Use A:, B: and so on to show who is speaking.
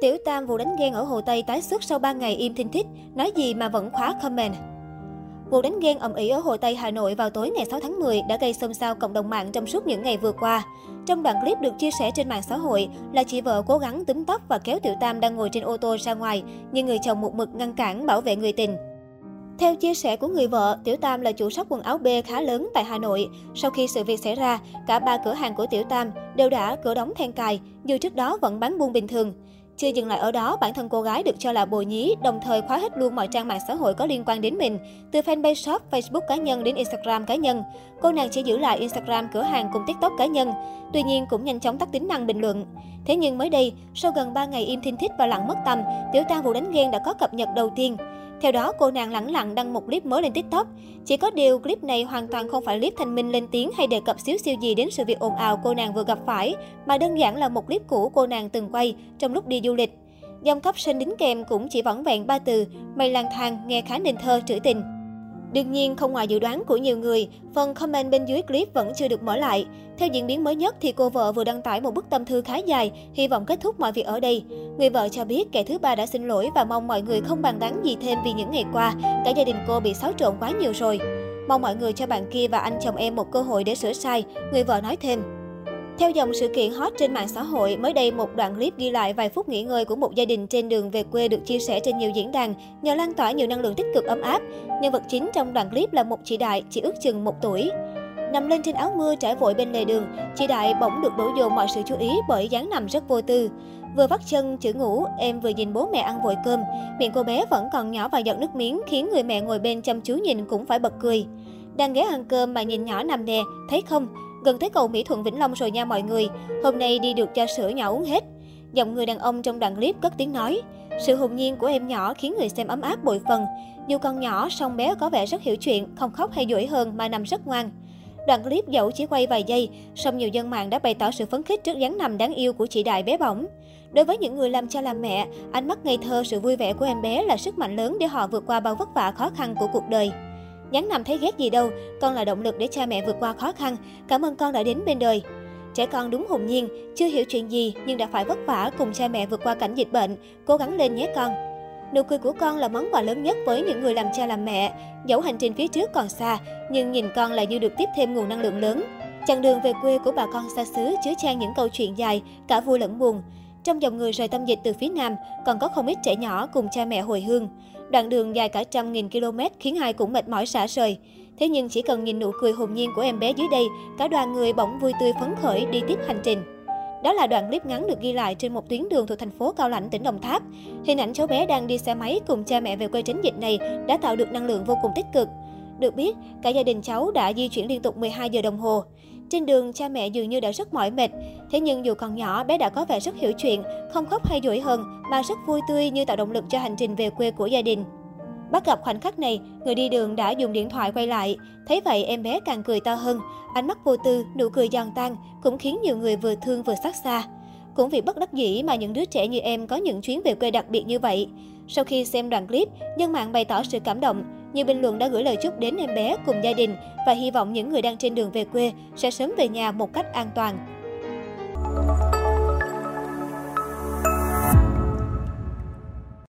A: Tiểu Tam vụ đánh ghen ở Hồ Tây tái xuất sau 3 ngày im thinh thích, nói gì mà vẫn khóa comment. Vụ đánh ghen ầm ĩ ở Hồ Tây, Hà Nội vào tối ngày 6 tháng 10 đã gây xôn xao cộng đồng mạng trong suốt những ngày vừa qua. Trong đoạn clip được chia sẻ trên mạng xã hội là chị vợ cố gắng túm tóc và kéo Tiểu Tam đang ngồi trên ô tô ra ngoài, nhưng người chồng một mực ngăn cản bảo vệ người tình. Theo chia sẻ của người vợ, Tiểu Tam là chủ shop quần áo B khá lớn tại Hà Nội. Sau khi sự việc xảy ra, cả ba cửa hàng của Tiểu Tam đều đã cửa đóng then cài, dù trước đó vẫn bán buôn bình thường. Chưa dừng lại ở đó, bản thân cô gái được cho là bồ nhí, đồng thời khóa hết luôn mọi trang mạng xã hội có liên quan đến mình, từ fanpage shop, Facebook cá nhân đến Instagram cá nhân. Cô nàng chỉ giữ lại Instagram cửa hàng cùng TikTok cá nhân. Tuy nhiên cũng nhanh chóng tắt tính năng bình luận. Thế nhưng mới đây, sau gần 3 ngày im thinh thích và lặng mất tâm, Tiểu Tam vụ đánh ghen đã có cập nhật đầu tiên. Theo đó, cô nàng lẳng lặng đăng một clip mới lên TikTok. Chỉ có điều clip này hoàn toàn không phải clip thanh minh lên tiếng hay đề cập xíu siêu gì đến sự việc ồn ào cô nàng vừa gặp phải, mà đơn giản là một clip cũ cô nàng từng quay trong lúc đi du lịch. Dòng caption đính kèm cũng chỉ vỏn vẹn ba từ, mây lang thang nghe khá nên thơ trữ tình. Đương nhiên, không ngoài dự đoán của nhiều người, phần comment bên dưới clip vẫn chưa được mở lại. Theo diễn biến mới nhất thì cô vợ vừa đăng tải một bức tâm thư khá dài, hy vọng kết thúc mọi việc ở đây. Người vợ cho biết kẻ thứ ba đã xin lỗi và mong mọi người không bàn tán gì thêm vì những ngày qua, cả gia đình cô bị xáo trộn quá nhiều rồi. Mong mọi người cho bạn kia và anh chồng em một cơ hội để sửa sai, người vợ nói thêm. Theo dòng sự kiện hot trên mạng xã hội, mới đây một đoạn clip ghi lại vài phút nghỉ ngơi của một gia đình trên đường về quê được chia sẻ trên nhiều diễn đàn, nhờ lan tỏa nhiều năng lượng tích cực ấm áp. Nhân vật chính trong đoạn clip là một chị Đại, chỉ ước chừng một tuổi. Nằm lên trên áo mưa trải vội bên lề đường, chị Đại bỗng được đổ dồn mọi sự chú ý bởi dáng nằm rất vô tư. Vừa vắt chân chữ ngủ, em vừa nhìn bố mẹ ăn vội cơm. Miệng cô bé vẫn còn nhỏ và giọt nước miếng khiến người mẹ ngồi bên chăm chú nhìn cũng phải bật cười. Đang ghé ăn cơm mà nhìn nhỏ nằm nè, thấy không? Gần tới cầu Mỹ Thuận Vĩnh Long rồi nha mọi người. Hôm nay đi được cho sữa nhỏ uống hết. Giọng người đàn ông trong đoạn clip cất tiếng nói. Sự hồn nhiên của em nhỏ khiến người xem ấm áp bội phần. Dù con nhỏ, song bé có vẻ rất hiểu chuyện, không khóc hay dỗi hơn mà nằm rất ngoan. Đoạn clip dẫu chỉ quay vài giây, song nhiều dân mạng đã bày tỏ sự phấn khích trước dáng nằm đáng yêu của chị Đại bé bỏng. Đối với những người làm cha làm mẹ, ánh mắt ngây thơ, sự vui vẻ của em bé là sức mạnh lớn để họ vượt qua bao vất vả khó khăn của cuộc đời. Nhắn nằm thấy ghét gì đâu, con là động lực để cha mẹ vượt qua khó khăn. Cảm ơn con đã đến bên đời. Trẻ con đúng hồn nhiên, chưa hiểu chuyện gì nhưng đã phải vất vả cùng cha mẹ vượt qua cảnh dịch bệnh. Cố gắng lên nhé con. Nụ cười của con là món quà lớn nhất với những người làm cha làm mẹ. Dẫu hành trình phía trước còn xa, nhưng nhìn con là như được tiếp thêm nguồn năng lượng lớn. Chặng đường về quê của bà con xa xứ chứa chan những câu chuyện dài, cả vui lẫn buồn. Trong dòng người rời tâm dịch từ phía Nam, còn có không ít trẻ nhỏ cùng cha mẹ hồi hương. Đoạn đường dài cả trăm nghìn km khiến ai cũng mệt mỏi xả rời. Thế nhưng chỉ cần nhìn nụ cười hồn nhiên của em bé dưới đây, cả đoàn người bỗng vui tươi phấn khởi đi tiếp hành trình. Đó là đoạn clip ngắn được ghi lại trên một tuyến đường thuộc thành phố Cao Lãnh, tỉnh Đồng Tháp. Hình ảnh cháu bé đang đi xe máy cùng cha mẹ về quê tránh dịch này đã tạo được năng lượng vô cùng tích cực. Được biết, cả gia đình cháu đã di chuyển liên tục 12 giờ đồng hồ. Trên đường, cha mẹ dường như đã rất mỏi mệt. Thế nhưng dù còn nhỏ, bé đã có vẻ rất hiểu chuyện, không khóc hay dỗi hơn, mà rất vui tươi như tạo động lực cho hành trình về quê của gia đình. Bắt gặp khoảnh khắc này, người đi đường đã dùng điện thoại quay lại. Thấy vậy em bé càng cười to hơn, ánh mắt vô tư, nụ cười giòn tan cũng khiến nhiều người vừa thương vừa xót xa. Cũng vì bất đắc dĩ mà những đứa trẻ như em có những chuyến về quê đặc biệt như vậy. Sau khi xem đoạn clip, dân mạng bày tỏ sự cảm động. Nhiều bình luận đã gửi lời chúc đến em bé cùng gia đình và hy vọng những người đang trên đường về quê sẽ sớm về nhà một cách an toàn.